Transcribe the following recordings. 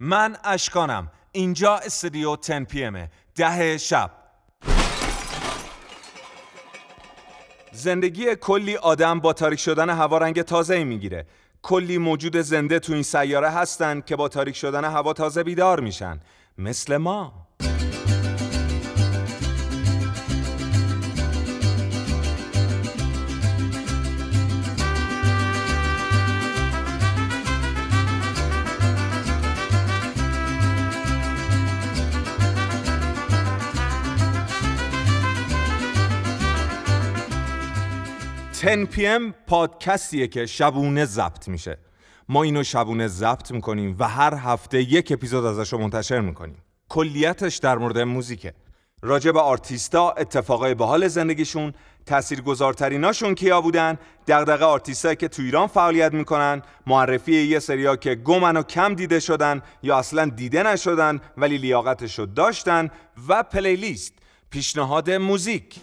من اشکانم. اینجا استودیو 10 پی امه ده شب. زندگی کلی آدم با تاریک شدن هوا رنگ تازه می‌گیره. کلی موجود زنده تو این سیاره هستن که با تاریک شدن هوا تازه بیدار میشن. مثل ما. PM پادکستیه که شبونه ضبط میشه. ما اینو شبونه ضبط می‌کنیم و هر هفته یک اپیزود ازش رو منتشر می‌کنیم. کلیتش در مورد موزیکه. راجع به آرتیستا اتفاقای حال زندگیشون تاثیرگذارتریناشون کیا بودن دغدغه آرتیستایی که تو ایران فعالیت می‌کنن معرفی یه سریا که گمن و کم دیده شدن یا اصلا دیده نشدن ولی لیاقتش رو داشتن و playlist پیشنهاد موزیک.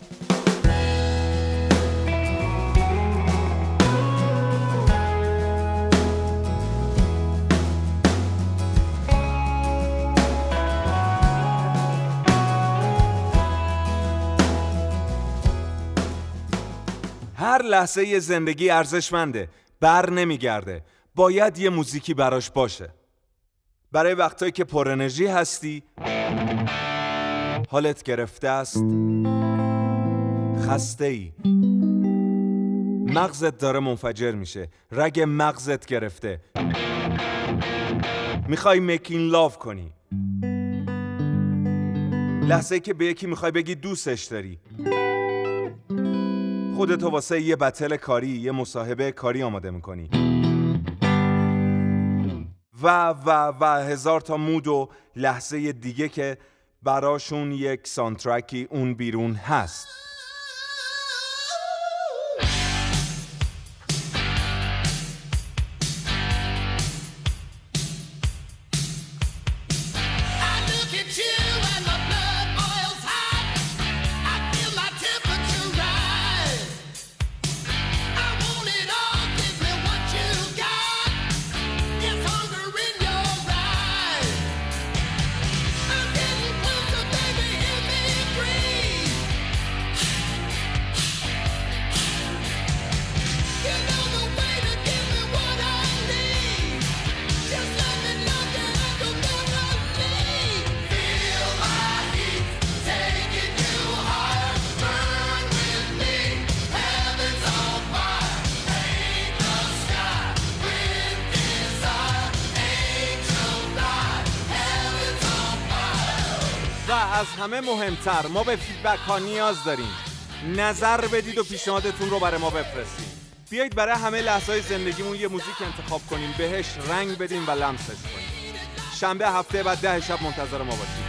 لحظه زندگی ارزشمنده. بر نمیگرده. باید یه موزیکی براش باشه. برای وقتایی که پر انرژی هستی. حالت گرفته است. خسته ای مغزت داره منفجر میشه. رگ مغزت گرفته. می‌خوای میکین لاف کنی. لحظه که به یکی می‌خوای بگی دوستش داری. خودتو واسه یه بتل کاری یه مصاحبه کاری آماده می‌کنی. و و و هزار تا مود و لحظه دیگه که براشون یک سانترکی اون بیرون هست. از همه مهمتر. ما به فیدبک ها نیاز داریم. نظر بدید و پیشنهادتون رو برای ما بفرستید. بیایید برای همه لحظه های زندگیمون یه موزیک انتخاب کنیم. بهش رنگ بدیم و لمسش کنیم. شنبه هفته بعد ده شب منتظر ما باشید.